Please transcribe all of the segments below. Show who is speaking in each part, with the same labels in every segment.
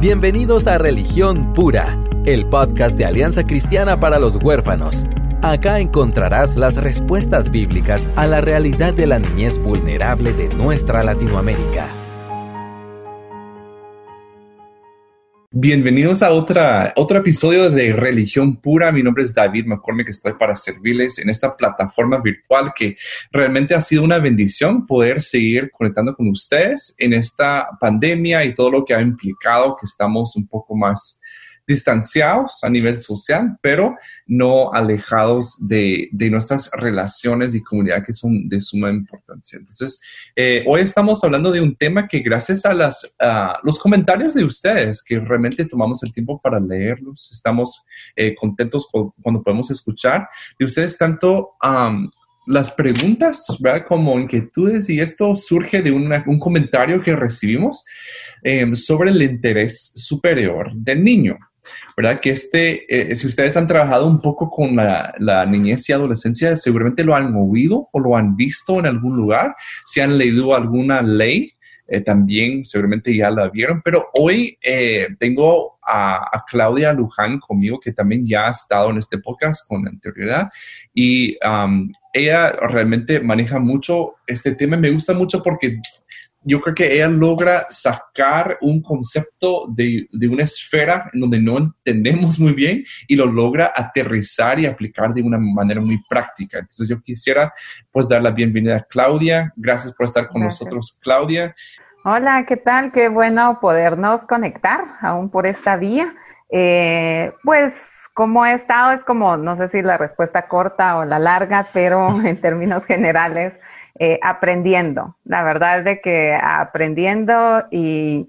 Speaker 1: Bienvenidos a Religión Pura, el podcast de Alianza Cristiana para los Huérfanos. Acá encontrarás las respuestas bíblicas a la realidad de la niñez vulnerable de nuestra Latinoamérica.
Speaker 2: Bienvenidos a otra, otro episodio de Religión Pura. Mi nombre es David McCormick, estoy para servirles en esta plataforma virtual que realmente ha sido una bendición poder seguir conectando con ustedes en esta pandemia y todo lo que ha implicado que estamos un poco más distanciados a nivel social, pero no alejados de, nuestras relaciones y comunidad que son de suma importancia. Entonces, eh, hoy estamos hablando de un tema que gracias a las, los comentarios de ustedes, que realmente tomamos el tiempo para leerlos, estamos eh, contentos cuando podemos escuchar de ustedes tanto las preguntas, ¿verdad? Como inquietudes, y esto surge de un comentario que recibimos eh, sobre el interés superior del niño. ¿Verdad? Que este, eh, si ustedes han trabajado un poco con la, niñez y adolescencia, seguramente lo han oído o lo han visto en algún lugar. Si han leído alguna ley, eh, también seguramente ya la vieron, pero hoy eh, tengo a, Claudia Luján conmigo, que también ya ha estado en este podcast con anterioridad, y ella realmente maneja mucho este tema. Me gusta mucho porque yo creo que ella logra sacar un concepto de, una esfera en donde no entendemos muy bien y lo logra aterrizar y aplicar de una manera muy práctica. Entonces yo quisiera pues dar la bienvenida a Claudia. Gracias por estar con nosotros, Claudia.
Speaker 3: Hola, ¿qué tal? Qué bueno podernos conectar aún por esta vía. Eh, pues como he estado es como, no sé si la respuesta corta o la larga, pero en términos generales eh, aprendiendo. La verdad es de que aprendiendo y,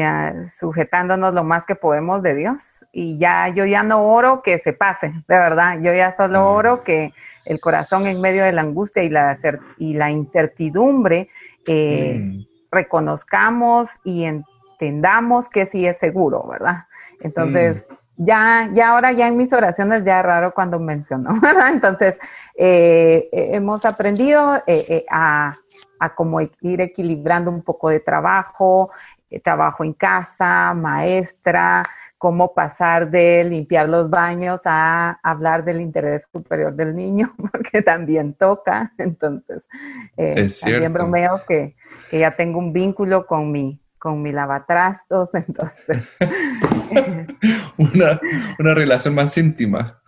Speaker 3: ah, sujetándonos lo más que podemos de Dios. Y ya yo ya no oro que se pase, de verdad. Yo ya solo mm. oro que el corazón en medio de la angustia y la, y la incertidumbre eh, mm. reconozcamos y entendamos que sí es seguro, ¿verdad? Entonces, mm ya, ya ahora ya en mis oraciones ya es raro cuando menciono, ¿verdad? Entonces, eh, eh, hemos aprendido eh, a, a como ir equilibrando un poco de trabajo, trabajo en casa, maestra, cómo pasar de limpiar los baños a hablar del interés superior del niño, porque también toca. Entonces, también bromeo que, que ya tengo un vínculo con mi, con mi lavatrastos, entonces.
Speaker 2: una, una relación más íntima.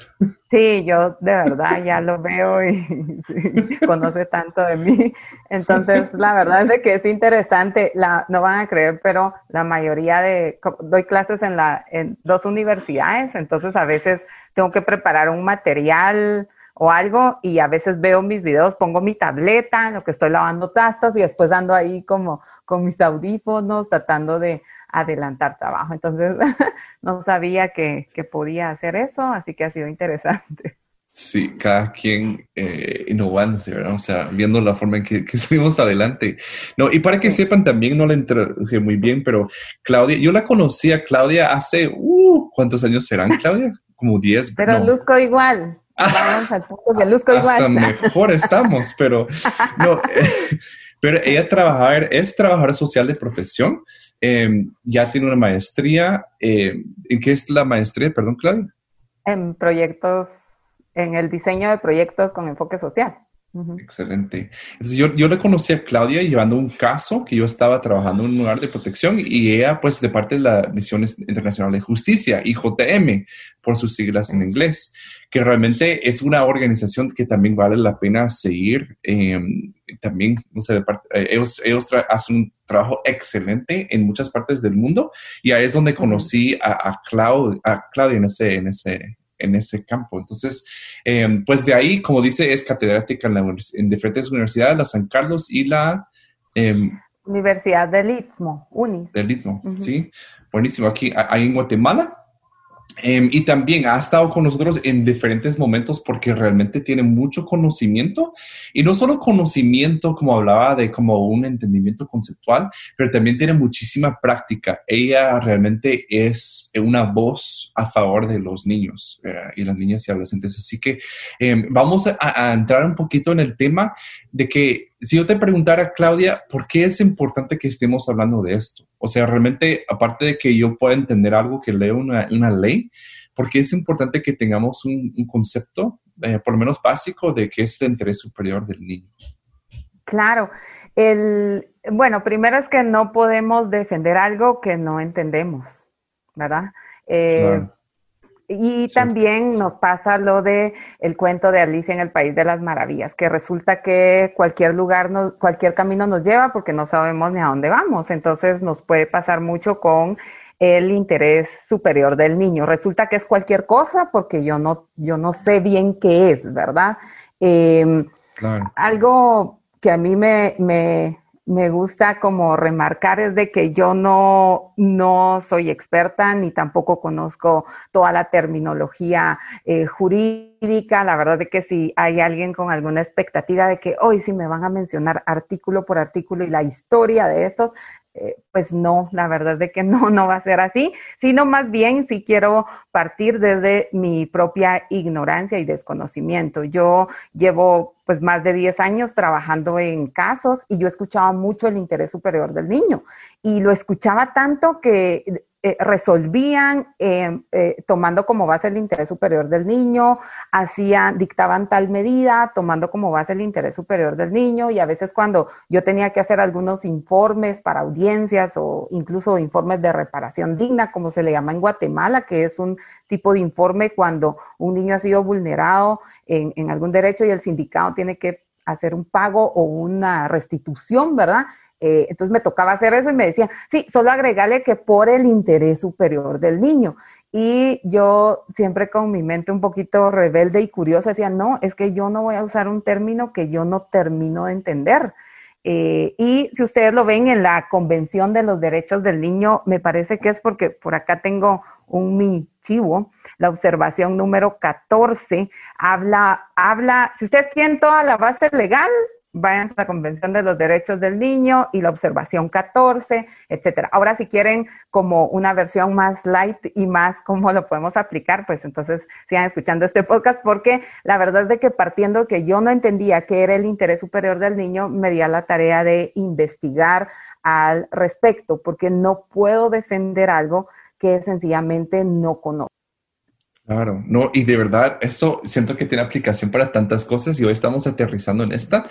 Speaker 3: Sí, yo de verdad ya lo veo y, conoce tanto de mí. Entonces, la verdad es de que es interesante, la, no van a creer, pero la mayoría de, doy clases en, la, en dos universidades, entonces a veces tengo que preparar un material o algo y a veces veo mis videos, pongo mi tableta en lo que estoy lavando tastas y después ando ahí como con mis audífonos tratando de adelantar trabajo. Entonces, no sabía que, podía hacer eso, así que ha sido interesante.
Speaker 2: Sí, cada quien eh, innovándose, ¿verdad? O sea, viendo la forma en que, que seguimos adelante. No, y para que sepan, también no la introduje muy bien, pero Claudia, yo la conocí a Claudia hace, uh, ¿cuántos años serán, Claudia? Como 10.
Speaker 3: Pero luzco igual. Vamos al punto de luzco
Speaker 2: hasta mejor estamos, pero no. Pero ella trabaja, es trabajadora social de profesión, em, ya tiene una maestría. Em, ¿En qué es la maestría, perdón, Claudia?
Speaker 3: En proyectos, en el diseño de proyectos con enfoque social.
Speaker 2: Excelente. Entonces, yo, yo le conocí a Claudia llevando un caso que yo estaba trabajando en un lugar de protección y ella, pues, de parte de la Misión Internacional de Justicia, IJM, por sus siglas en inglés, que realmente es una organización que también vale la pena seguir. Em, también, no sé, de parte, eh, ellos, ellos hacen un trabajo excelente en muchas partes del mundo y ahí es donde conocí a, a, a Claudia en ese, en ese en ese campo. Entonces, em, pues de ahí, como dice, es catedrática en, diferentes universidades, la San Carlos y la...
Speaker 3: Em, Universidad del Istmo, UNIS.
Speaker 2: Del Istmo, sí. Buenísimo. Aquí, ahí en Guatemala. Em, y también ha estado con nosotros en diferentes momentos porque realmente tiene mucho conocimiento y no solo conocimiento, como hablaba, de como un entendimiento conceptual, pero también tiene muchísima práctica. Ella realmente es una voz a favor de los niños eh, y las niñas y adolescentes. Así que em, vamos a, entrar un poquito en el tema de que si yo te preguntara, Claudia, ¿por qué es importante que estemos hablando de esto? O sea, realmente, aparte de que yo pueda entender algo que leo una, una ley, ¿por qué es importante que tengamos un, concepto, eh, por lo menos básico, de qué es el interés superior del niño?
Speaker 3: Claro. El, bueno, primero es que no podemos defender algo que no entendemos, ¿verdad? Eh, y también nos pasa lo de el cuento de Alicia en el País de las Maravillas, que resulta que cualquier lugar, cualquier camino nos lleva porque no sabemos ni a dónde vamos. Entonces nos puede pasar mucho con el interés superior del niño. Resulta que es cualquier cosa porque yo no, yo no sé bien qué es, ¿verdad? Em, algo que a mí me, me, me gusta como remarcar es de que yo no, no soy experta ni tampoco conozco toda la terminología eh, jurídica. La verdad es que si hay alguien con alguna expectativa de que hoy sí me van a mencionar artículo por artículo y la historia de estos, eh, pues no, la verdad es que no, no va a ser así, sino más bien si quiero partir desde mi propia ignorancia y desconocimiento. Yo llevo pues más de 10 años trabajando en casos y yo escuchaba mucho el interés superior del niño y lo escuchaba tanto que eh, resolvían eh, eh, tomando como base el interés superior del niño, hacían, dictaban tal medida tomando como base el interés superior del niño y a veces cuando yo tenía que hacer algunos informes para audiencias o incluso informes de reparación digna, como se le llama en Guatemala, que es un tipo de informe cuando un niño ha sido vulnerado en, en algún derecho y el sindicato tiene que hacer un pago o una restitución, ¿verdad? Eh, entonces me tocaba hacer eso y me decía, sí, solo agregarle que por el interés superior del niño. Y yo siempre con mi mente un poquito rebelde y curiosa decía, no, es que yo no voy a usar un término que yo no termino de entender. Eh, y si ustedes lo ven en la Convención de los Derechos del Niño, me parece que es porque por acá tengo un mi chivo, la observación número 14, habla, habla, si ustedes quieren toda la base legal, vayan a la Convención de los Derechos del Niño y la observación 14, etcétera. Ahora, si quieren como una versión más light y más cómo lo podemos aplicar, pues entonces sigan escuchando este podcast porque la verdad es de que partiendo que yo no entendía qué era el interés superior del niño, me di a la tarea de investigar al respecto, porque no puedo defender algo que sencillamente no conozco.
Speaker 2: Claro, no, y de verdad, eso siento que tiene aplicación para tantas cosas y hoy estamos aterrizando en esta,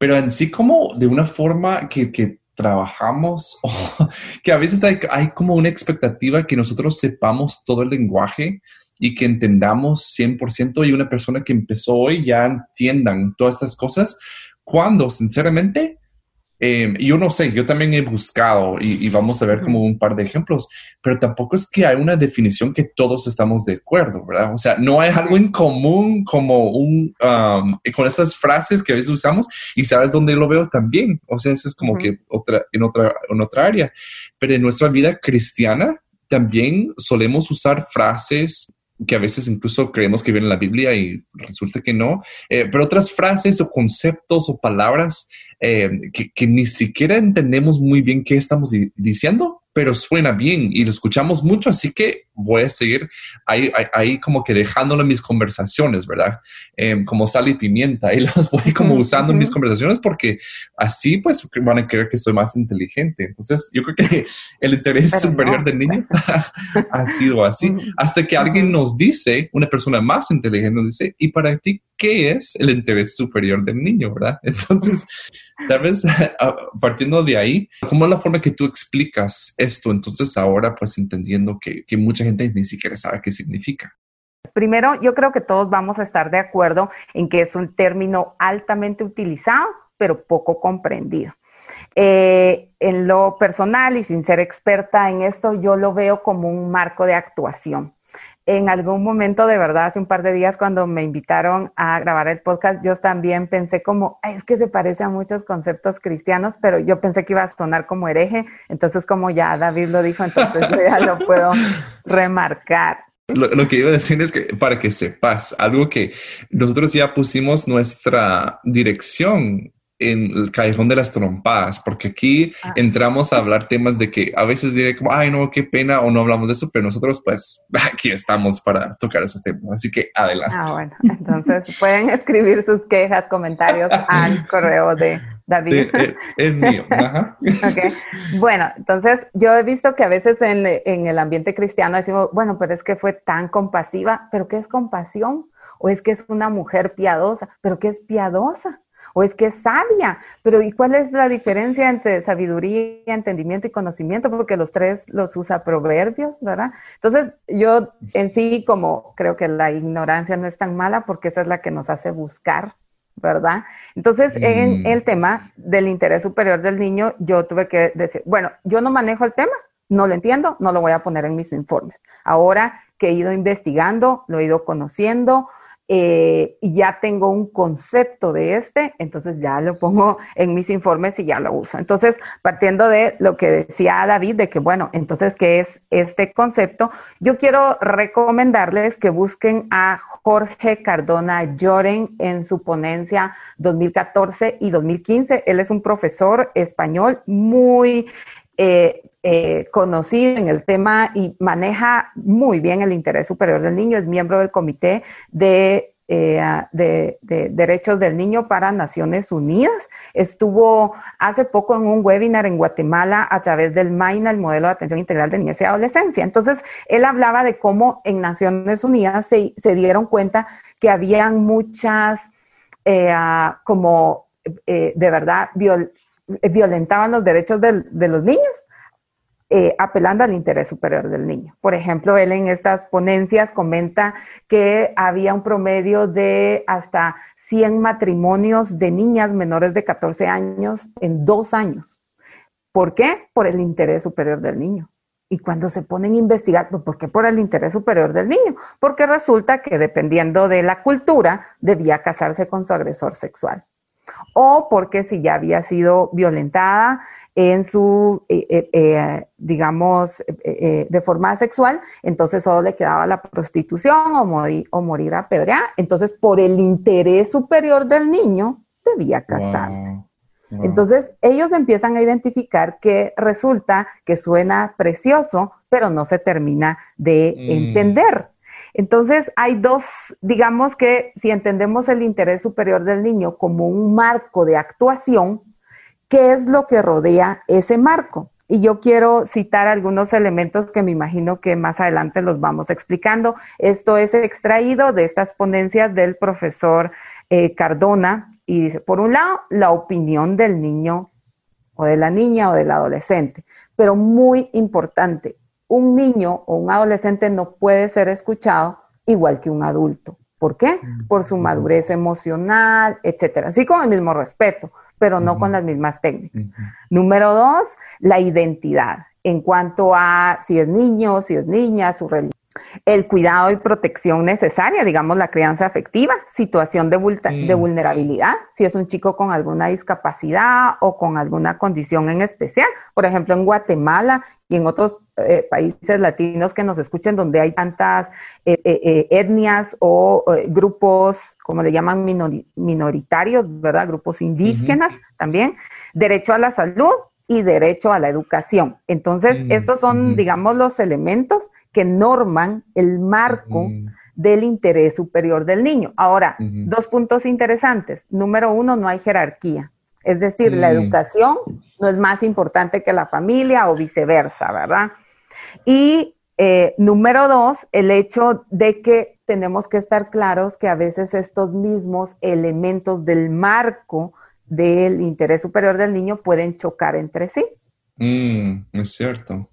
Speaker 2: pero en sí como de una forma que, que trabajamos, que a veces hay, hay, como una expectativa que nosotros sepamos todo el lenguaje y que entendamos 100% y una persona que empezó hoy ya entiendan todas estas cosas, cuando sinceramente eh, yo no sé, yo también he buscado y, vamos a ver como un par de ejemplos, pero tampoco es que hay una definición que todos estamos de acuerdo, ¿verdad? O sea, no hay algo en común como un, um, con estas frases que a veces usamos y sabes dónde lo veo también. O sea, eso es como que otra, en, otra, en otra área. Pero en nuestra vida cristiana también solemos usar frases que a veces incluso creemos que vienen en la Biblia y resulta que no, eh, pero otras frases o conceptos o palabras eh, que, ni siquiera entendemos muy bien qué estamos diciendo, pero suena bien y lo escuchamos mucho, así que voy a seguir ahí, ahí, como que dejándolo en mis conversaciones, ¿verdad? Em, como sal y pimienta, y las voy como usando en mis conversaciones porque así pues van a creer que soy más inteligente. Entonces yo creo que el interés superior del niño ha sido así, hasta que alguien nos dice, una persona más inteligente nos dice, ¿y para ti qué es el interés superior del niño, verdad? Entonces, tal vez partiendo de ahí, ¿cómo es la forma que tú explicas esto? Entonces ahora pues entendiendo que, mucha gente ni siquiera sabe qué significa.
Speaker 3: Primero, yo creo que todos vamos a estar de acuerdo en que es un término altamente utilizado, pero poco comprendido. Eh, en lo personal y sin ser experta en esto, yo lo veo como un marco de actuación en algún momento, de verdad, hace un par de días cuando me invitaron a grabar el podcast, yo también pensé como, es que se parece a muchos conceptos cristianos, pero yo pensé que iba a sonar como hereje, entonces como ya David lo dijo, entonces ya lo puedo remarcar.
Speaker 2: Lo, lo, que iba a decir es que para que sepas, algo que nosotros ya pusimos nuestra dirección en el callejón de las trompadas, porque aquí ah. entramos a hablar temas de que a veces diré como, ay, no, qué pena, o no hablamos de eso, pero nosotros pues aquí estamos para tocar esos temas. Así que adelante.
Speaker 3: Ah, bueno, entonces pueden escribir sus quejas, comentarios al correo de David.
Speaker 2: Eh, es mío. Ajá.
Speaker 3: okay. Bueno, entonces yo he visto que a veces en, en el ambiente cristiano decimos, bueno, pero es que fue tan compasiva, pero ¿qué es compasión? o es que es una mujer piadosa, pero ¿qué es piadosa? O es que es sabia. Pero ¿y cuál es la diferencia entre sabiduría, entendimiento y conocimiento? Porque los tres los usa proverbios, ¿verdad? Entonces, yo en sí como creo que la ignorancia no es tan mala porque esa es la que nos hace buscar, ¿verdad? Entonces, en el tema del interés superior del niño, yo tuve que decir, bueno, yo no manejo el tema, no lo entiendo, no lo voy a poner en mis informes. Ahora que he ido investigando, lo he ido conociendo, eh, y ya tengo un concepto de este, entonces ya lo pongo en mis informes y ya lo uso. Entonces, partiendo de lo que decía David, de que, bueno, entonces, ¿qué es este concepto? Yo quiero recomendarles que busquen a Jorge Cardona Lloren en su ponencia 2014 y 2015. Él es un profesor español muy eh, eh, conocido en el tema y maneja muy bien el interés superior del niño, es miembro del Comité de, eh, de, Derechos del Niño para Naciones Unidas. Estuvo hace poco en un webinar en Guatemala a través del MAINA, el modelo de atención integral de niñez y adolescencia. Entonces, él hablaba de cómo en Naciones Unidas se, dieron cuenta que habían muchas, como de verdad, violentaban los derechos de, los niños, eh, apelando al interés superior del niño. Por ejemplo, él en estas ponencias comenta que había un promedio de hasta 100 matrimonios de niñas menores de 14 años en dos años. ¿Por qué? Por el interés superior del niño. Y cuando se ponen a investigar, pues, ¿por qué por el interés superior del niño? Porque resulta que dependiendo de la cultura, debía casarse con su agresor sexual o porque si ya había sido violentada en su, eh, eh, eh, digamos, de forma sexual, entonces solo le quedaba la prostitución o, morir, o morir Entonces, por el interés superior del niño, debía casarse. Entonces, ellos empiezan a identificar que resulta que suena precioso, pero no se termina de mm. entender. Entonces, hay dos, digamos que si entendemos el interés superior del niño como un marco de actuación, ¿qué es lo que rodea ese marco? Y yo quiero citar algunos elementos que me imagino que más adelante los vamos explicando. Esto es extraído de estas ponencias del profesor eh, Cardona y dice, por un lado, la opinión del niño o de la niña o del adolescente, pero muy importante, un niño o un adolescente no puede ser escuchado igual que un adulto. ¿Por qué? Por su madurez emocional, etcétera. Así con el mismo respeto, pero no con las mismas técnicas. Número dos, la identidad en cuanto a si es niño, si es niña, su religión el cuidado y protección necesaria, digamos la crianza afectiva, situación de, de, vulnerabilidad, si es un chico con alguna discapacidad o con alguna condición en especial. Por ejemplo, en Guatemala y en otros eh, países latinos que nos escuchen donde hay tantas eh, eh, etnias o grupos, como le llaman, minoritarios, ¿verdad? Grupos indígenas también, derecho a la salud y derecho a la educación. Entonces, mm, estos son, digamos, los elementos que norman el marco del interés superior del niño. Ahora, dos puntos interesantes. Número uno, no hay jerarquía. Es decir, la mm. educación no es más importante que la familia o viceversa, ¿verdad? Y eh, número dos, el hecho de que tenemos que estar claros que a veces estos mismos elementos del marco del interés superior del niño pueden chocar entre sí.
Speaker 2: Mm, es cierto.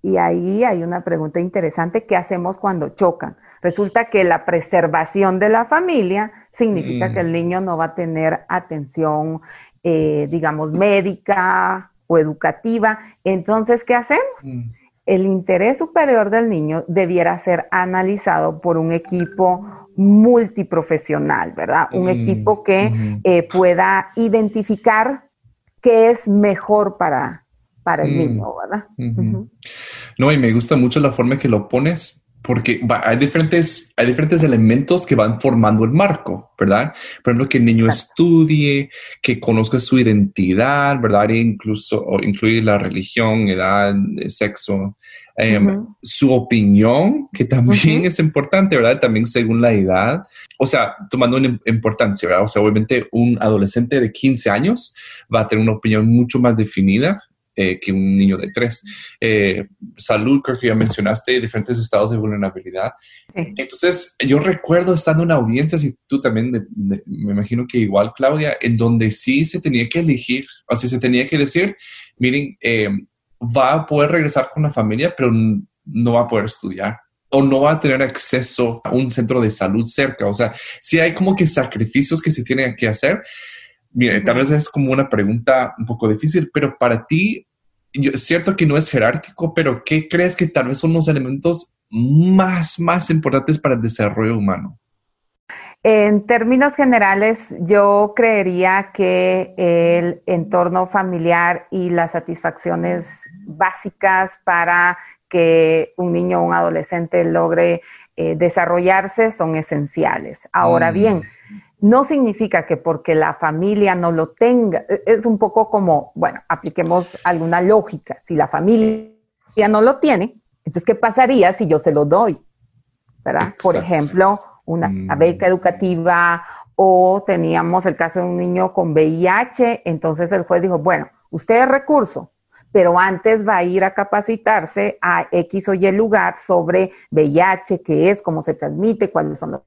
Speaker 3: Y ahí hay una pregunta interesante, ¿qué hacemos cuando chocan? Resulta que la preservación de la familia significa que el mm. niño no va a tener atención, eh, digamos, médica o educativa. Entonces, ¿qué hacemos? Mm el interés superior del niño debiera ser analizado por un equipo multiprofesional, ¿verdad? Un mm, equipo que eh, pueda identificar qué es mejor para, para el mm, niño, ¿verdad?
Speaker 2: No, y me gusta mucho la forma que lo pones porque hay diferentes, hay diferentes elementos que van formando el marco, ¿verdad? Por ejemplo, que el niño estudie, que conozca su identidad, ¿verdad? E incluso incluir la religión, edad, sexo, em, su opinión, que también es importante, ¿verdad? También según la edad. O sea, tomando una importancia, ¿verdad? O sea, obviamente un adolescente de 15 años va a tener una opinión mucho más definida eh, que un niño de tres. Eh, salud, creo que ya mencionaste, diferentes estados de vulnerabilidad. Entonces, yo recuerdo estando en una audiencia, y tú también, me imagino que igual, Claudia, en donde sí se tenía que elegir, o sea, se tenía que decir, miren, eh, va a poder regresar con la familia, pero no va a poder estudiar o no va a tener acceso a un centro de salud cerca. O sea, sí hay como que sacrificios que se tienen que hacer. Mire, tal vez es como una pregunta un poco difícil, pero para ti, es cierto que no es jerárquico, pero ¿qué crees que tal vez son los elementos más, más importantes para el desarrollo humano?
Speaker 3: En términos generales, yo creería que el entorno familiar y las satisfacciones básicas para que un niño o un adolescente logre eh, desarrollarse son esenciales. Ahora mm. bien, no significa que porque la familia no lo tenga, e, es un poco como, bueno, apliquemos alguna lógica. Si la familia no lo tiene, entonces, ¿qué pasaría si yo se lo doy? ¿Verdad? Por ejemplo, una, mm. beca educativa o teníamos el caso de un niño con VIH, entonces el juez dijo, bueno, usted es recurso, pero antes va a ir a capacitarse a X o Y lugar sobre VIH, qué es, cómo se transmite, cuáles son los,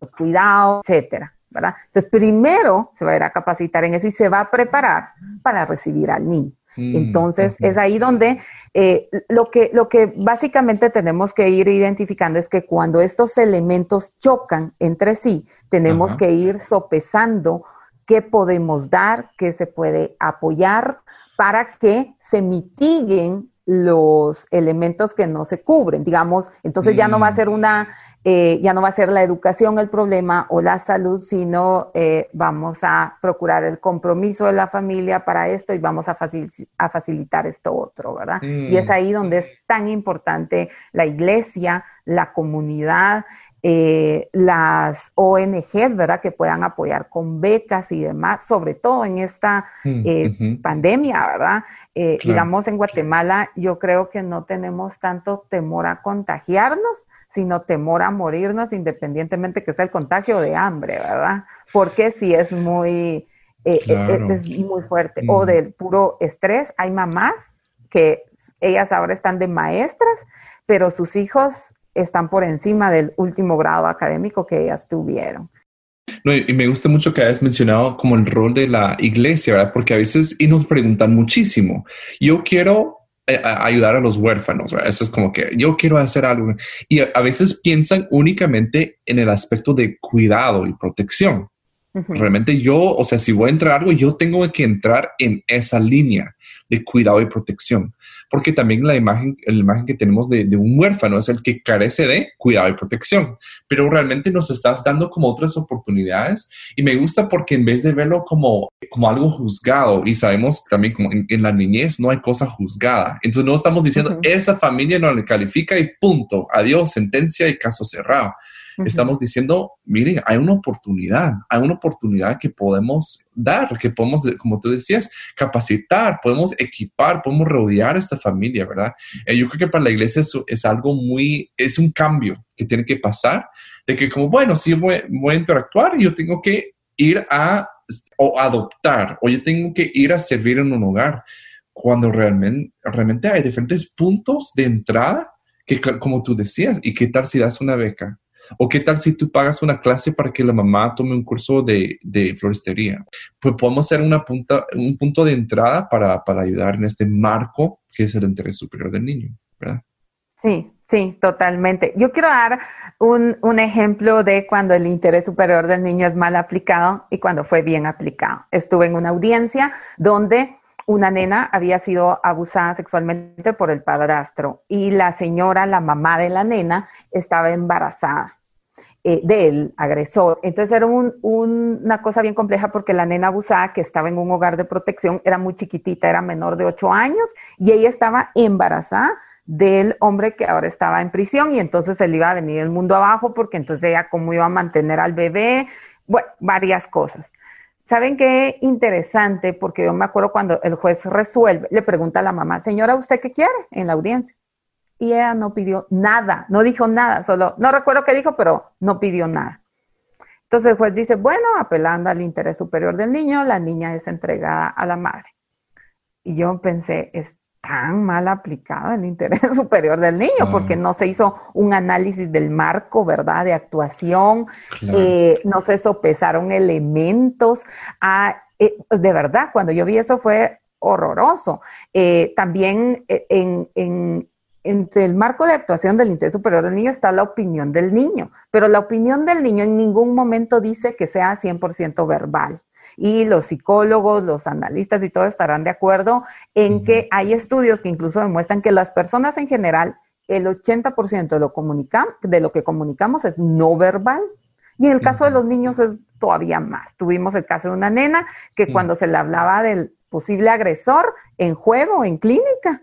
Speaker 3: los cuidados, etcétera. Entonces, primero se va a ir a capacitar en eso y se va a preparar para recibir al niño. Mm, Entonces, es ahí donde eh, lo, que, lo que básicamente tenemos que ir identificando es que cuando estos elementos chocan entre sí, tenemos que ir sopesando qué podemos dar, qué se puede apoyar para que se mitiguen los elementos que no se cubren, digamos, entonces ya no va a mm. ser una eh, ya no va a ser la educación el problema o la salud, sino eh, vamos a procurar el compromiso de la familia para esto y vamos a, a facilitar esto otro, ¿verdad? Y es mm. ahí donde es tan importante la iglesia, la comunidad, eh, las ONGs, ¿verdad? Que puedan apoyar con becas y demás, sobre todo en esta mm, pandemia, ¿verdad? Digamos, en Guatemala yo creo que no tenemos tanto temor a contagiarnos, sino temor a morirnos independientemente que sea el contagio de hambre, ¿verdad? Porque si es muy, eh, eh, es muy fuerte. O del puro estrés. Hay mamás que ellas ahora están de maestras, pero sus hijos están por encima del último grado académico que ellas tuvieron.
Speaker 2: No, y me gusta mucho que hayas mencionado como el rol de la iglesia, ¿verdad? Porque a veces y nos preguntan muchísimo. Yo quiero ayudar a los huérfanos. Eso es como que yo quiero hacer algo. Y a, veces piensan únicamente en el aspecto de cuidado y protección. Realmente yo, o sea, si voy a entrar a algo, yo tengo que entrar en esa línea de cuidado y protección porque también la imagen, la imagen que tenemos de, un huérfano es el que carece de cuidado y protección, pero realmente nos estás dando como otras oportunidades y me gusta porque en vez de verlo como, como algo juzgado y sabemos también como en, la niñez no hay cosa juzgada, entonces no estamos diciendo esa familia no le califica y punto, adiós, sentencia y caso cerrado. Estamos diciendo, miren, hay una oportunidad, hay una oportunidad que podemos dar, que podemos, como tú decías, capacitar, podemos equipar, podemos rodear a esta familia, ¿verdad? Eh, yo creo que para la iglesia eso es algo muy, es un cambio que tiene que pasar, de que como, bueno, si voy, voy a interactuar, yo tengo que ir a o adoptar, o yo tengo que ir a servir en un hogar, cuando realmente, realmente hay diferentes puntos de entrada que, como tú decías, y qué tal si das una beca, ¿O qué tal si tú pagas una clase para que la mamá tome un curso de, floristería? Pues podemos ser una punta, un punto de entrada para, ayudar en este marco que es el interés superior del niño, ¿verdad?
Speaker 3: Sí, sí, totalmente. Yo quiero dar un, un, ejemplo de cuando el interés superior del niño es mal aplicado y cuando fue bien aplicado. Estuve en una audiencia donde una nena había sido abusada sexualmente por el padrastro y la señora, la mamá de la nena, estaba embarazada eh, del agresor. Entonces era una cosa bien compleja porque la nena abusada, que estaba en un hogar de protección, era muy chiquitita, era menor de ocho años y ella estaba embarazada del hombre que ahora estaba en prisión y entonces él iba a venir el mundo abajo porque entonces ella cómo iba a mantener al bebé, bueno, varias cosas. ¿Saben qué interesante? Porque yo me acuerdo cuando el juez resuelve, le pregunta a la mamá, señora, ¿usted qué quiere en la audiencia? Y ella no pidió nada, no dijo nada, solo, no recuerdo qué dijo, pero no pidió nada. Entonces el juez dice, bueno, apelando al interés superior del niño, la niña es entregada a la madre. Y yo pensé, es tan mal aplicado el interés superior del niño, porque no se hizo un análisis del marco, ¿verdad?, de actuación, eh, no se sopesaron elementos. Ah, eh, de verdad, cuando yo vi eso fue horroroso. Eh, también en, en, entre el marco de actuación del interés superior del niño está la opinión del niño, pero la opinión del niño en ningún momento dice que sea 100% verbal. Y los psicólogos, los analistas y todo estarán de acuerdo en que hay estudios que incluso demuestran que las personas en general, el 80% de lo, de lo que comunicamos es no verbal. Y en el caso de los niños es todavía más. Tuvimos el caso de una nena que cuando se le hablaba del posible agresor en juego, en clínica,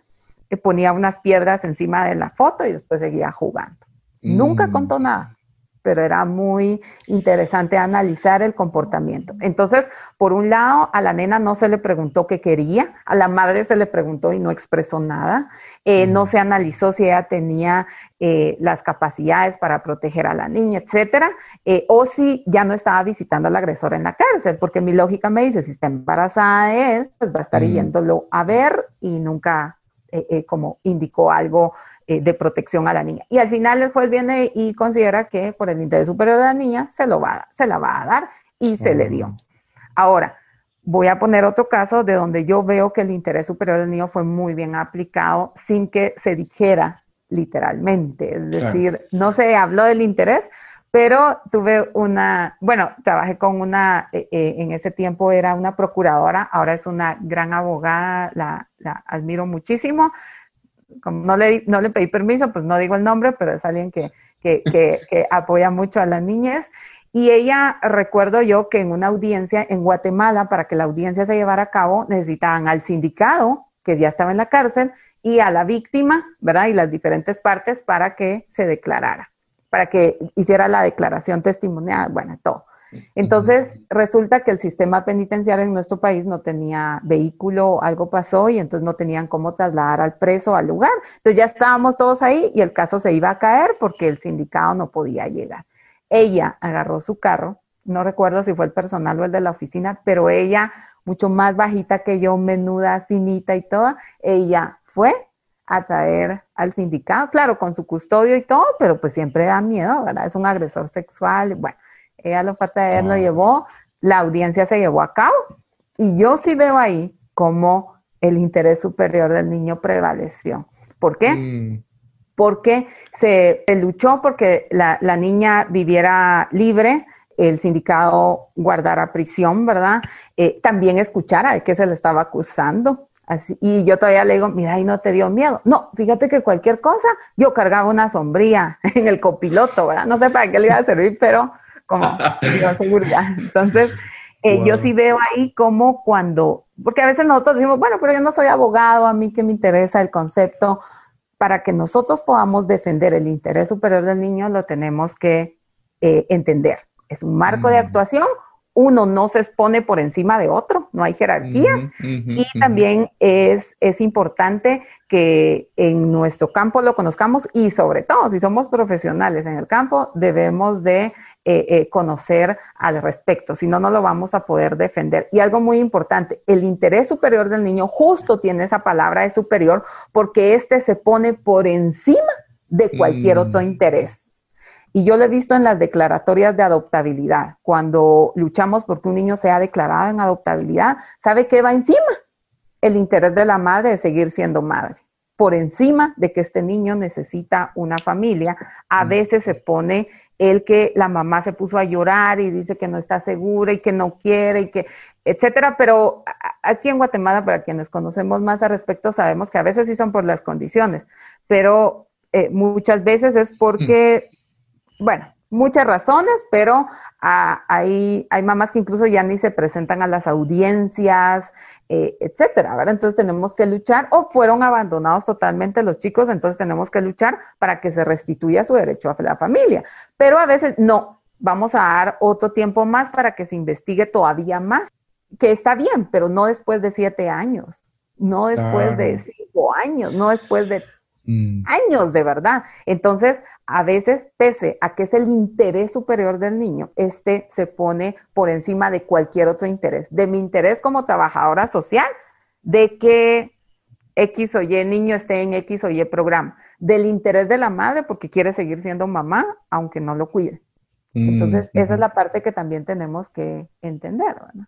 Speaker 3: ponía unas piedras encima de la foto y después seguía jugando. Nunca mm. contó nada, pero era muy interesante analizar el comportamiento. Entonces, por un lado, a la nena no se le preguntó qué quería, a la madre se le preguntó y no expresó nada, eh, no se analizó si ella tenía eh, las capacidades para proteger a la niña, etcétera, eh, o si ya no estaba visitando al agresor en la cárcel, porque mi lógica me dice, si está embarazada de él, pues va a estar mm. yéndolo a ver y nunca eh, eh, como indicó algo eh, de protección a la niña. Y al final el juez viene y considera que por el interés superior de la niña se, lo va, se la va a dar y se le dio. Ahora, voy a poner otro caso de donde yo veo que el interés superior del niño fue muy bien aplicado sin que se dijera literalmente. Es decir, no se habló del interés, pero tuve una, bueno, trabajé con una, eh, eh, en ese tiempo era una procuradora, ahora es una gran abogada, la, la admiro muchísimo. Como no le, no le pedí permiso, pues no digo el nombre, pero es alguien que, que, que, que apoya mucho a las niñas. Y ella, recuerdo yo que en una audiencia en Guatemala, para que la audiencia se llevara a cabo, necesitaban al sindicado, que ya estaba en la cárcel, y a la víctima, ¿verdad? Y las diferentes partes para que se declarara para que hiciera la declaración testimonial, bueno, todo. Entonces, resulta que el sistema penitenciario en nuestro país no tenía vehículo, algo pasó y entonces no tenían cómo trasladar al preso al lugar. Entonces ya estábamos todos ahí y el caso se iba a caer porque el sindicato no podía llegar. Ella agarró su carro, no recuerdo si fue el personal o el de la oficina, pero ella, mucho más bajita que yo, menuda, finita y toda, ella fue a traer al sindicato, claro, con su custodio y todo, pero pues siempre da miedo, ¿verdad? Es un agresor sexual. Bueno, ella lo fue a traer, lo ah. llevó, la audiencia se llevó a cabo y yo sí veo ahí como el interés superior del niño prevaleció. ¿Por qué? Mm. Porque se, luchó porque la, niña viviera libre, el sindicato guardara prisión, ¿verdad? Eh, también escuchara de qué se le estaba acusando, y yo todavía le digo, mira, y no te dio miedo. No, fíjate que cualquier cosa, yo cargaba una sombría en el copiloto, ¿verdad? No sé para qué le iba a servir, pero como seguridad. Entonces, eh, yo sí veo ahí como cuando, porque a veces nosotros decimos, bueno, pero yo no soy abogado, a mí que me interesa el concepto, para que nosotros podamos defender el interés superior del niño, lo tenemos que eh, entender. Es un marco de mm. actuación uno no se expone por encima de otro, no hay jerarquías. y también es, es importante que en nuestro campo lo conozcamos y sobre todo, si somos profesionales en el campo, debemos de eh, eh, conocer al respecto, si no, no lo vamos a poder defender. Y algo muy importante, el interés superior del niño justo tiene esa palabra de superior porque éste se pone por encima de cualquier otro mm. interés. Y yo lo he visto en las declaratorias de adoptabilidad. Cuando luchamos porque un niño sea declarado en adoptabilidad, ¿sabe qué va encima? El interés de la madre de seguir siendo madre. Por encima de que este niño necesita una familia, a mm. veces se pone el que la mamá se puso a llorar y dice que no está segura y que no quiere y que, etcétera. Pero aquí en Guatemala, para quienes conocemos más al respecto, sabemos que a veces sí son por las condiciones, pero eh, muchas veces es porque mm bueno, muchas razones, pero ah, hay, hay mamás que incluso ya ni se presentan a las audiencias, eh, etcétera, ¿verdad? Entonces tenemos que luchar o fueron abandonados totalmente los chicos, entonces tenemos que luchar para que se restituya su derecho a la familia. Pero a veces no, vamos a dar otro tiempo más para que se investigue todavía más, que está bien, pero no después de siete años, no después de cinco años, no después de mm. años de verdad. Entonces, a veces, pese a que es el interés superior del niño, este se pone por encima de cualquier otro interés, de mi interés como trabajadora social, de que X o Y niño esté en X o Y programa, del interés de la madre porque quiere seguir siendo mamá, aunque no lo cuide. Entonces, mm, esa es la parte que también tenemos que entender, ¿verdad?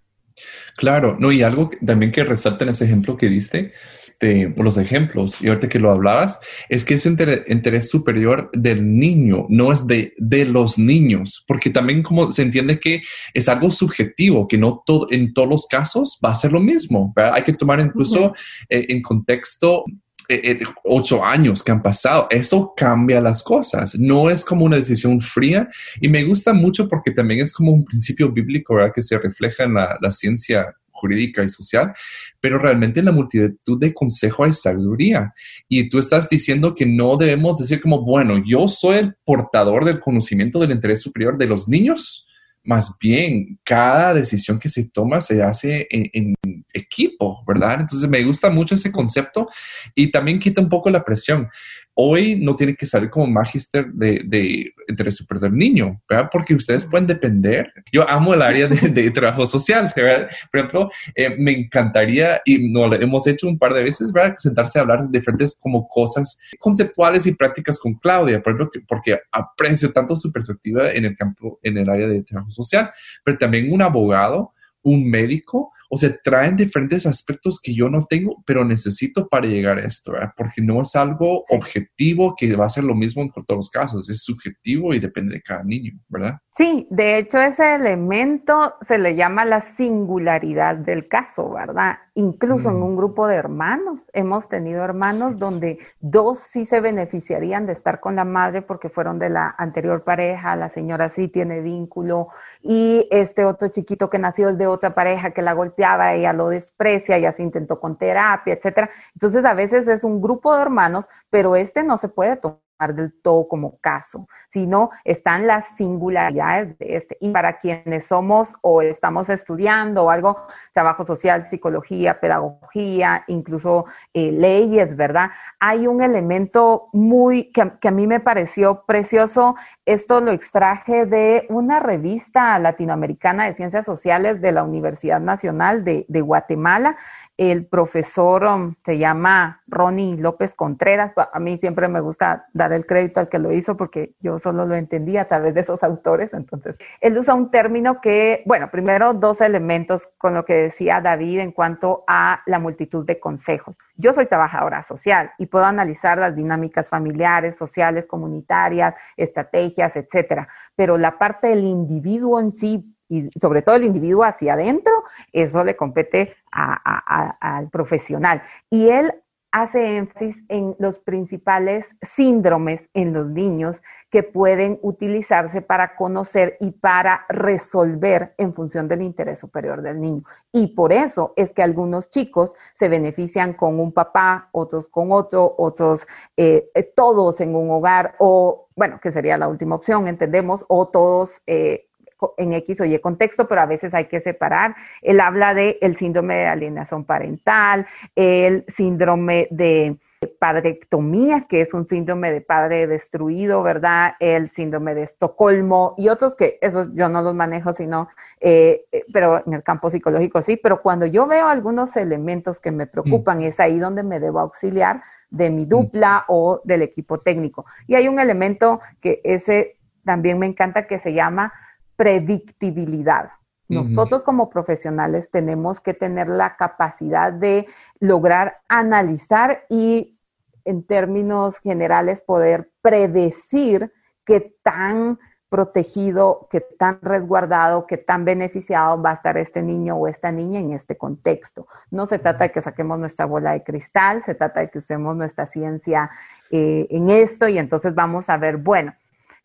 Speaker 2: Claro, no, y algo también que resalta en ese ejemplo que diste, este, los ejemplos, y ahorita que lo hablabas, es que ese interés, superior del niño, no es de, de, los niños, porque también como se entiende que es algo subjetivo, que no todo, en todos los casos va a ser lo mismo, Hay que tomar incluso eh, en contexto eh, eh, ocho años que han pasado, eso cambia las cosas. No es como una decisión fría y me gusta mucho porque también es como un principio bíblico ¿verdad? que se refleja en la, ciencia jurídica y social, pero realmente en la multitud de consejos hay sabiduría. Y tú estás diciendo que no debemos decir como, bueno, yo soy el portador del conocimiento del interés superior de los niños, más bien cada decisión que se toma se hace en, equipo, ¿verdad? Entonces me gusta mucho ese concepto y también quita un poco la presión hoy no tiene que salir como magister de, de interés super niño, ¿verdad? Porque ustedes pueden depender. Yo amo el área de, trabajo social, ¿verdad? Por ejemplo, eh, me encantaría, y no hemos hecho un par de veces. Sentarse a hablar de diferentes como cosas conceptuales y prácticas con Claudia, por ejemplo, porque aprecio tanto su perspectiva en el campo, en el área de trabajo social, pero también un abogado, un médico, o sea, traen diferentes aspectos que yo no tengo, pero necesito para llegar a esto, ¿verdad? Porque no es algo objetivo que va a ser lo mismo en todos los casos, es subjetivo y depende de cada niño, ¿verdad?
Speaker 3: Sí, de hecho ese elemento se le llama la singularidad del caso, ¿verdad? Incluso en mm. un grupo de hermanos, hemos tenido hermanos donde dos sí se beneficiarían de estar con la madre porque fueron de la anterior pareja, la señora sí tiene vínculo y este otro chiquito que nació es de otra pareja que la ella lo desprecia, ya se intentó con terapia, etcétera. Entonces a veces es un grupo de hermanos, pero este no se puede tomar del todo como caso, sino están las singularidades de este. Y para quienes somos o estamos estudiando o algo, trabajo social, psicología, pedagogía, incluso eh, leyes, ¿verdad? Hay un elemento muy que, a mí me pareció precioso. Esto lo extraje de una revista latinoamericana de ciencias sociales de la Universidad Nacional de, de Guatemala el profesor um, se llama Ronnie López Contreras. A mí siempre me gusta dar el crédito al que lo hizo porque yo solo lo entendí a través de esos autores. Entonces, él usa un término que, bueno, primero dos elementos con lo que decía David en cuanto a la multitud de consejos. Yo soy trabajadora social y puedo analizar las dinámicas familiares, sociales, comunitarias, estrategias, etcétera. Pero la parte del individuo en sí y sobre todo el individuo hacia adentro, eso le compete al profesional. Y él hace énfasis en los principales síndromes en los niños que pueden utilizarse para conocer y para resolver en función del interés superior del niño. Y por eso es que algunos chicos se benefician con un papá, otros con otro, otros eh, todos en un hogar o, bueno, que sería la última opción, entendemos, o todos... Eh, en X o Y contexto, pero a veces hay que separar. Él habla de el síndrome de alienación parental, el síndrome de padrectomía, que es un síndrome de padre destruido, ¿verdad? El síndrome de Estocolmo y otros que esos yo no los manejo, sino, eh, eh, pero en el campo psicológico sí, pero cuando yo veo algunos elementos que me preocupan, mm. es ahí donde me debo auxiliar de mi dupla o del equipo técnico. Y hay un elemento que ese también me encanta que se llama predictibilidad. Nosotros como profesionales tenemos que tener la capacidad de lograr analizar y en términos generales poder predecir qué tan protegido, qué tan resguardado, qué tan beneficiado va a estar este niño o esta niña en este contexto. No se trata de que saquemos nuestra bola de cristal, se trata de que usemos nuestra ciencia eh, en esto y entonces vamos a ver, bueno,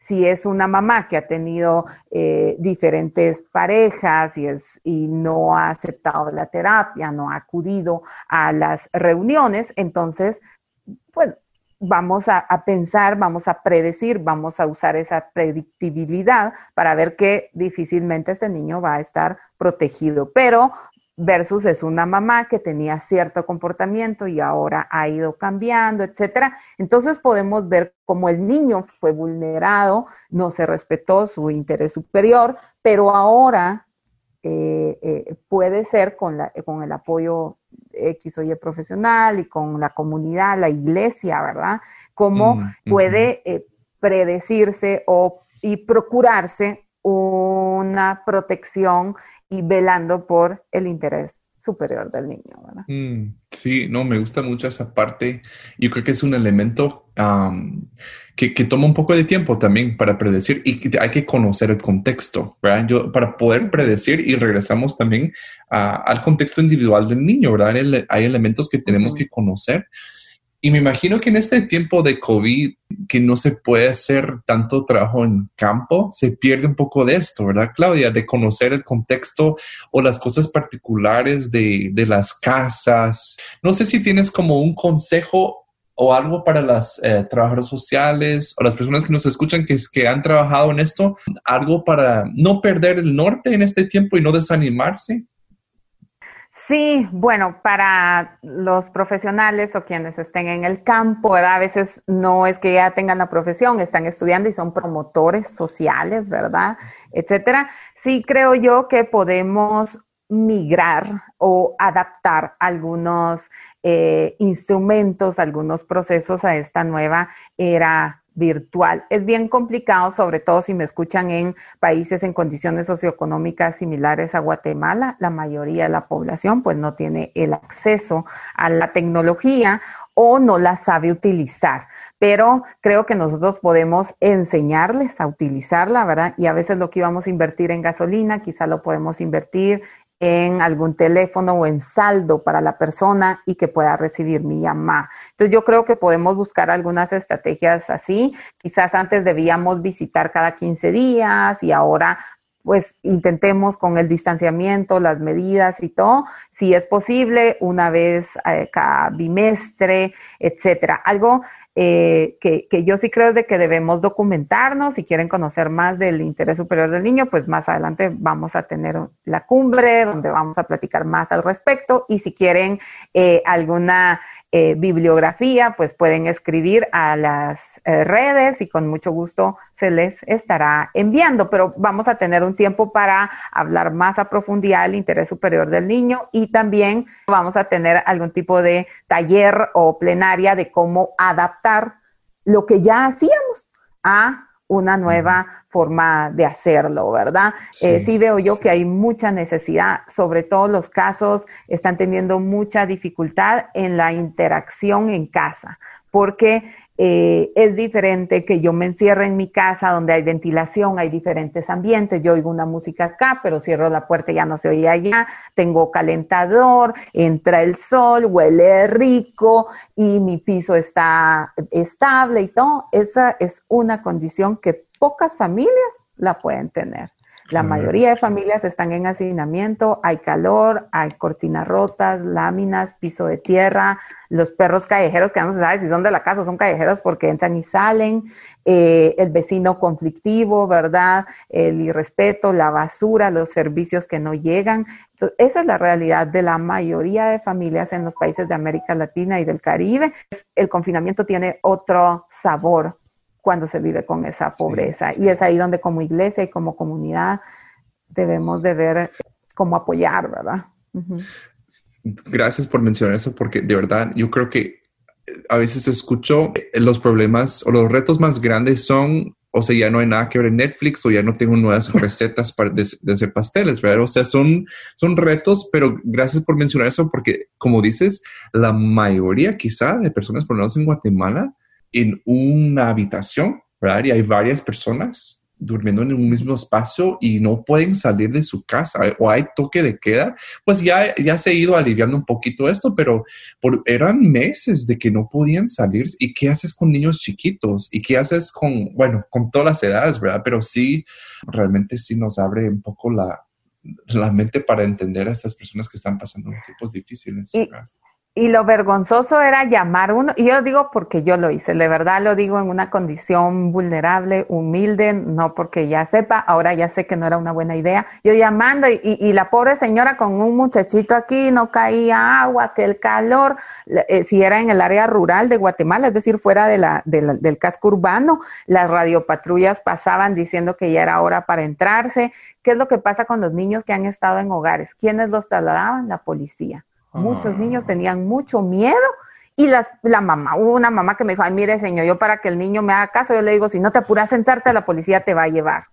Speaker 3: si es una mamá que ha tenido eh, diferentes parejas y, es, y no ha aceptado la terapia, no ha acudido a las reuniones, entonces, pues vamos a, pensar, vamos a predecir, vamos a usar esa predictibilidad para ver que difícilmente este niño va a estar protegido. Pero versus es una mamá que tenía cierto comportamiento y ahora ha ido cambiando, etcétera. Entonces podemos ver cómo el niño fue vulnerado, no se respetó su interés superior, pero ahora eh, eh, puede ser con, la, con el apoyo X o Y profesional y con la comunidad, la iglesia, ¿verdad? Cómo mm, puede eh, predecirse o, y procurarse una protección y velando por el interés superior del niño. ¿verdad?
Speaker 2: Mm, sí, no, me gusta mucho esa parte. Yo creo que es un elemento que, que, toma un poco de tiempo también para predecir y hay que conocer el contexto, ¿verdad? Yo, para poder predecir y regresamos también al contexto individual del niño, ¿verdad? Hay, elementos que tenemos que conocer y me imagino que en este tiempo de COVID, que no se puede hacer tanto trabajo en campo, se pierde un poco de esto, ¿verdad, Claudia? De conocer el contexto o las cosas particulares de, las casas. No sé si tienes como un consejo o algo para las eh, trabajadoras sociales o las personas que nos escuchan que, que han trabajado en esto, algo para no perder el norte en este tiempo y no desanimarse.
Speaker 3: Sí, bueno, para los profesionales o quienes estén en el campo, a veces no es que ya tengan la profesión, están estudiando y son promotores sociales, ¿verdad? Etcétera. Sí creo yo que podemos migrar o adaptar algunos eh, instrumentos, algunos procesos a esta nueva era virtual. Es bien complicado, sobre todo si me escuchan en países en condiciones socioeconómicas similares a Guatemala. La mayoría de la población pues no tiene el acceso a la tecnología o no la sabe utilizar. Pero creo que nosotros podemos enseñarles a utilizarla, ¿verdad? Y a veces lo que íbamos a invertir en gasolina, quizá lo podemos invertir en algún teléfono o en saldo para la persona y que pueda recibir mi llamada. Entonces yo creo que podemos buscar algunas estrategias así. Quizás antes debíamos visitar cada 15 días y ahora pues intentemos con el distanciamiento, las medidas y todo, si es posible, una vez eh, cada bimestre, etcétera. Algo eh, que, yo sí creo de que debemos documentarnos. Si quieren conocer más del interés superior del niño, pues más adelante vamos a tener la cumbre donde vamos a platicar más al respecto. Y si quieren eh, alguna eh, bibliografía, pues pueden escribir a las eh, redes y con mucho gusto se les estará enviando. Pero vamos a tener un tiempo para hablar más a profundidad del interés superior del niño y también vamos a tener algún tipo de taller o plenaria de cómo adaptar lo que ya hacíamos a una nueva forma de hacerlo, ¿verdad? Eh, sí. veo yo que hay mucha necesidad, sobre todo los casos están teniendo mucha dificultad en la interacción en casa, porque eh, es diferente que yo me encierre en mi casa donde hay ventilación, hay diferentes ambientes, yo oigo una música acá, pero cierro la puerta y ya no se oye allá, tengo calentador, entra el sol, huele rico y mi piso está estable y todo. Esa es una condición que pocas familias la pueden tener. La mayoría de familias están en hacinamiento, hay calor, hay cortinas rotas, láminas, piso de tierra, los perros callejeros que no se sabe si son de la casa o son callejeros porque entran y salen, eh, el vecino conflictivo, ¿verdad? El irrespeto, la basura, los servicios que no llegan. esa es la realidad de la mayoría de familias en los países de América Latina y del Caribe. El confinamiento tiene otro sabor cuando se vive con esa pobreza. Y es ahí donde como iglesia y como comunidad debemos de ver cómo apoyar, ¿verdad?
Speaker 2: Gracias por mencionar eso, porque de verdad yo creo que a veces escucho los problemas o los retos más grandes son, o sea, ya no hay nada que ver en Netflix o ya no tengo nuevas recetas para de, hacer pasteles, ¿verdad? O sea, son, son retos, pero gracias por mencionar eso, porque como dices, la mayoría quizá de personas, por lo menos en Guatemala, en una habitación, ¿verdad? Y hay varias personas durmiendo en un mismo espacio y no pueden salir de su casa o hay toque de queda, pues ya, ya se ha ido aliviando un poquito esto, pero por, eran meses de que no podían salir. ¿Y qué haces con niños chiquitos? ¿Y qué haces con, bueno, con todas las edades, verdad? Pero sí, realmente sí nos abre un poco la, la mente para entender a estas personas que están pasando tiempos difíciles.
Speaker 3: Y lo vergonzoso era llamar uno, y yo digo porque yo lo hice, de verdad lo digo en una condición vulnerable, humilde, no porque ya sepa, ahora ya sé que no era una buena idea. Yo llamando y, y, la pobre señora con un muchachito aquí, no caía agua, que el calor, eh, si era en el área rural de Guatemala, es decir, fuera de la, del casco urbano, las radiopatrullas pasaban diciendo que ya era hora para entrarse. ¿Qué es lo que pasa con los niños que han estado en hogares? ¿Quiénes los trasladaban? La policía. Muchos ah. niños tenían mucho miedo y las, la mamá, hubo una mamá que me dijo, ay, mire, señor, yo para que el niño me haga caso, yo le digo, si no te apuras a sentarte, la policía te va a llevar.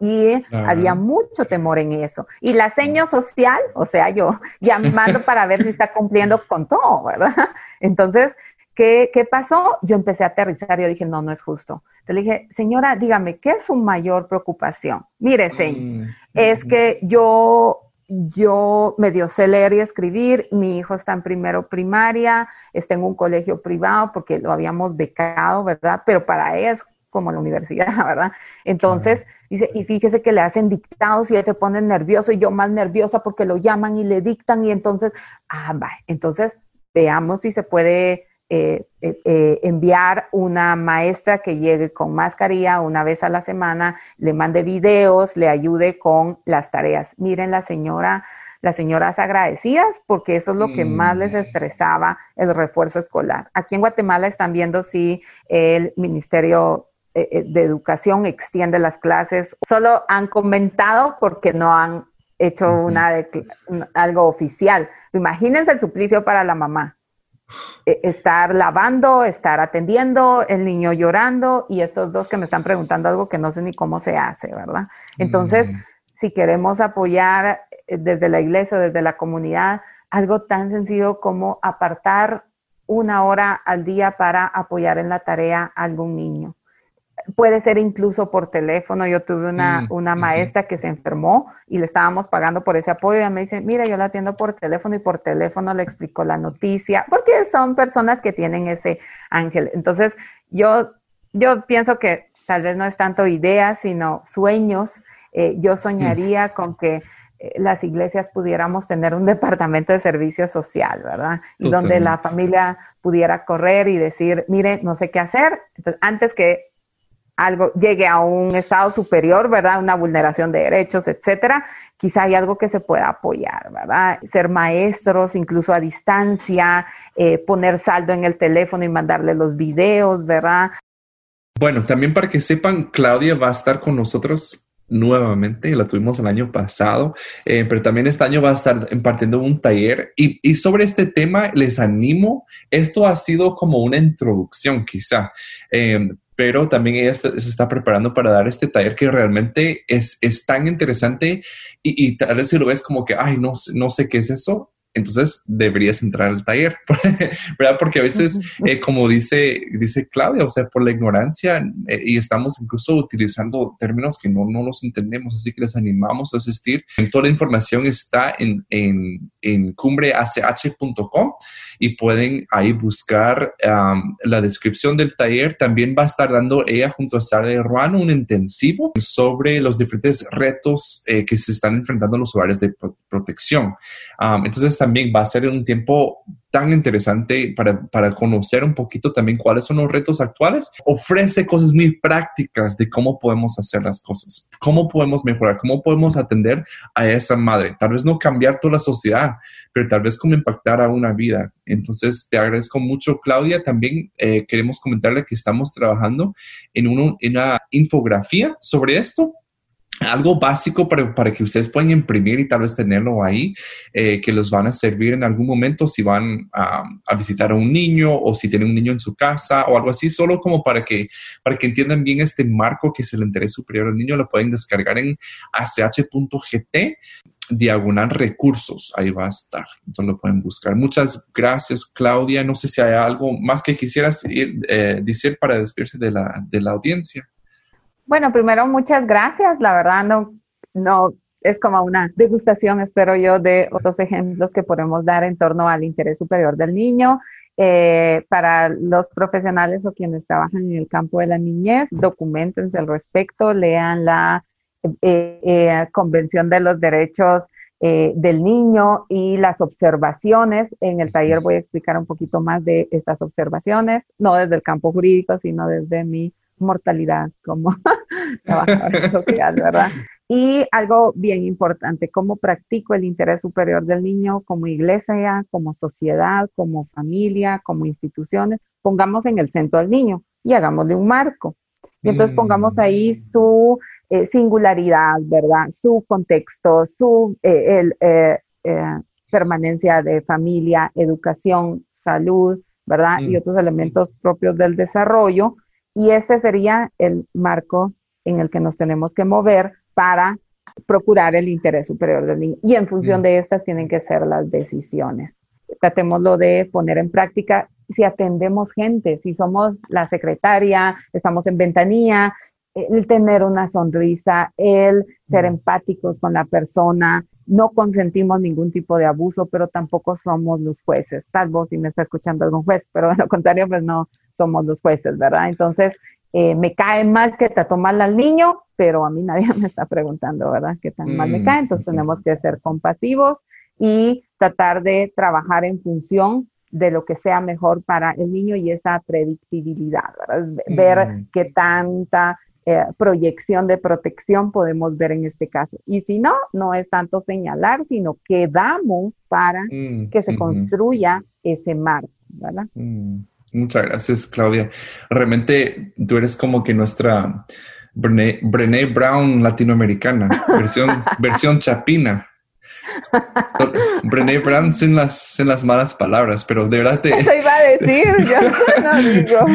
Speaker 3: Y había mucho temor en eso. Y la seño social, o sea, yo llamando para ver si está cumpliendo con todo, ¿verdad? Entonces, ¿qué, ¿qué pasó? Yo empecé a aterrizar y yo dije, no, no es justo. Entonces le dije, señora, dígame, ¿qué es su mayor preocupación? Mire, señor, mm, es mm, que yo yo medio sé leer y escribir, mi hijo está en primero primaria, está en un colegio privado porque lo habíamos becado, ¿verdad? Pero para él es como la universidad, ¿verdad? Entonces, dice, y fíjese que le hacen dictados y él se pone nervioso y yo más nerviosa porque lo llaman y le dictan y entonces, ah, va, entonces veamos si se puede eh, eh, eh, enviar una maestra que llegue con mascarilla una vez a la semana, le mande videos, le ayude con las tareas. Miren la señora, las señoras agradecidas porque eso es lo que más les mm. estresaba el refuerzo escolar. Aquí en Guatemala están viendo si el Ministerio de Educación extiende las clases. Solo han comentado porque no han hecho una algo oficial. Imagínense el suplicio para la mamá estar lavando, estar atendiendo, el niño llorando y estos dos que me están preguntando algo que no sé ni cómo se hace, ¿verdad? Entonces, mm. si queremos apoyar eh, desde la iglesia, desde la comunidad, algo tan sencillo como apartar una hora al día para apoyar en la tarea a algún niño puede ser incluso por teléfono. Yo tuve una, mm, una maestra que se enfermó y le estábamos pagando por ese apoyo. Y me dice, mira, yo la atiendo por teléfono y por teléfono le explico la noticia, porque son personas que tienen ese ángel. Entonces, yo, yo pienso que tal vez no es tanto ideas, sino sueños. Eh, yo soñaría mm. con que eh, las iglesias pudiéramos tener un departamento de servicio social, ¿verdad? Y donde la familia pudiera correr y decir, mire, no sé qué hacer. Entonces, antes que algo llegue a un estado superior, ¿verdad? Una vulneración de derechos, etcétera, quizá hay algo que se pueda apoyar, ¿verdad? Ser maestros, incluso a distancia, eh, poner saldo en el teléfono y mandarle los videos, ¿verdad?
Speaker 2: Bueno, también para que sepan, Claudia va a estar con nosotros nuevamente, la tuvimos el año pasado, eh, pero también este año va a estar impartiendo un taller y, sobre este tema les animo, esto ha sido como una introducción quizá, eh, pero también ella se está preparando para dar este taller que realmente es, es tan interesante y, y, tal vez si lo ves como que, ay, no, no sé qué es eso, entonces deberías entrar al taller, ¿verdad? Porque a veces, eh, como dice, dice Claudia, o sea, por la ignorancia eh, y estamos incluso utilizando términos que no, no los entendemos, así que les animamos a asistir. Toda la información está en, en, en cumbreach.com y pueden ahí buscar la descripción del taller. También va a estar dando ella junto a Sara de Ruano un intensivo sobre los diferentes retos eh, que se están enfrentando los hogares de protección. entonces, también va a ser un tiempo tan interesante para, para, conocer un poquito también cuáles son los retos actuales. Ofrece cosas muy prácticas de cómo podemos hacer las cosas, cómo podemos mejorar, cómo podemos atender a esa madre. Tal vez no cambiar toda la sociedad, pero tal vez cómo impactar a una vida. Entonces, te agradezco mucho, Claudia. También eh, queremos comentarle que estamos trabajando en, en una infografía sobre esto algo básico para, para, que ustedes puedan imprimir y tal vez tenerlo ahí, eh, que los van a servir en algún momento si van a, visitar a un niño o si tienen un niño en su casa o algo así, solo como para que, para que entiendan bien este marco que es el interés superior al niño, lo pueden descargar en ach.gt diagonal recursos, ahí va a estar, entonces lo pueden buscar. Muchas gracias, Claudia. No sé si hay algo más que quisieras eh, decir para despedirse de la, de la audiencia.
Speaker 3: Bueno, primero muchas gracias. La verdad no, no es como una degustación, espero yo, de otros ejemplos que podemos dar en torno al interés superior del niño. Eh, para los profesionales o quienes trabajan en el campo de la niñez, documentense al respecto, lean la eh, eh, Convención de los Derechos del Niño y las observaciones. En el taller voy a explicar un poquito más de estas observaciones, no desde el campo jurídico, sino desde mi mortalidad como trabajadora social, ¿verdad? Y algo bien importante, cómo practico el interés superior del niño como iglesia, como sociedad, como familia, como instituciones. Pongamos en el centro al niño y hagámosle un marco. Y entonces mm. pongamos ahí su eh, singularidad, ¿verdad? Su contexto, su eh, eh, permanencia de familia, educación, salud, ¿verdad? Y mm. otros elementos propios del desarrollo. Y ese sería el marco en el que nos tenemos que mover para procurar el interés superior del niño. Y en función mm. de estas tienen que ser las decisiones. Tratémoslo de poner en práctica si atendemos gente, si somos la secretaria, estamos en ventanilla, el tener una sonrisa, el ser mm. empáticos con la persona, no consentimos ningún tipo de abuso, pero tampoco somos los jueces, salvo si me está escuchando algún juez, pero de lo contrario, pues no somos los jueces, ¿verdad? Entonces, eh, me cae mal que trató mal al niño, pero a mí nadie me está preguntando, ¿verdad? ¿Qué tan mal me mm, cae? Entonces tenemos que ser compasivos y tratar de trabajar en función de lo que sea mejor para el niño y esa predictibilidad, ¿verdad? Ver mm. qué tanta eh, proyección de protección podemos ver en este caso. Y si no, no es tanto señalar, sino que damos para mm, que se construya ese marco, ¿verdad?
Speaker 2: Muchas gracias, Claudia. Realmente tú eres como que nuestra Brené, Brown latinoamericana, versión, versión chapina. Brené Brown sin las, sin las malas palabras, pero de verdad te...
Speaker 3: Eso iba a decir, yo no digo.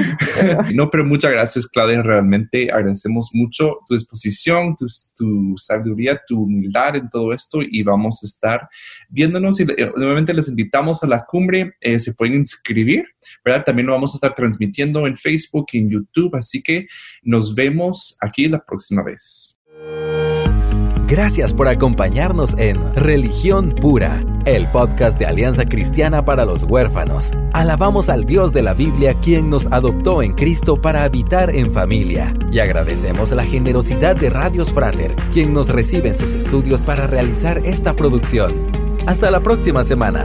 Speaker 2: No, pero muchas gracias, Claudia. Realmente agradecemos mucho tu disposición, tu, tu, sabiduría, tu humildad en todo esto y vamos a estar viéndonos y eh, nuevamente les invitamos a la cumbre. Eh, se pueden inscribir, ¿verdad? También lo vamos a estar transmitiendo en Facebook y en YouTube, así que nos vemos aquí la próxima vez.
Speaker 1: Gracias por acompañarnos en Religión Pura, el podcast de Alianza Cristiana para los Huérfanos. Alabamos al Dios de la Biblia quien nos adoptó en Cristo para habitar en familia. Y agradecemos la generosidad de Radios Frater, quien nos recibe en sus estudios para realizar esta producción. Hasta la próxima semana.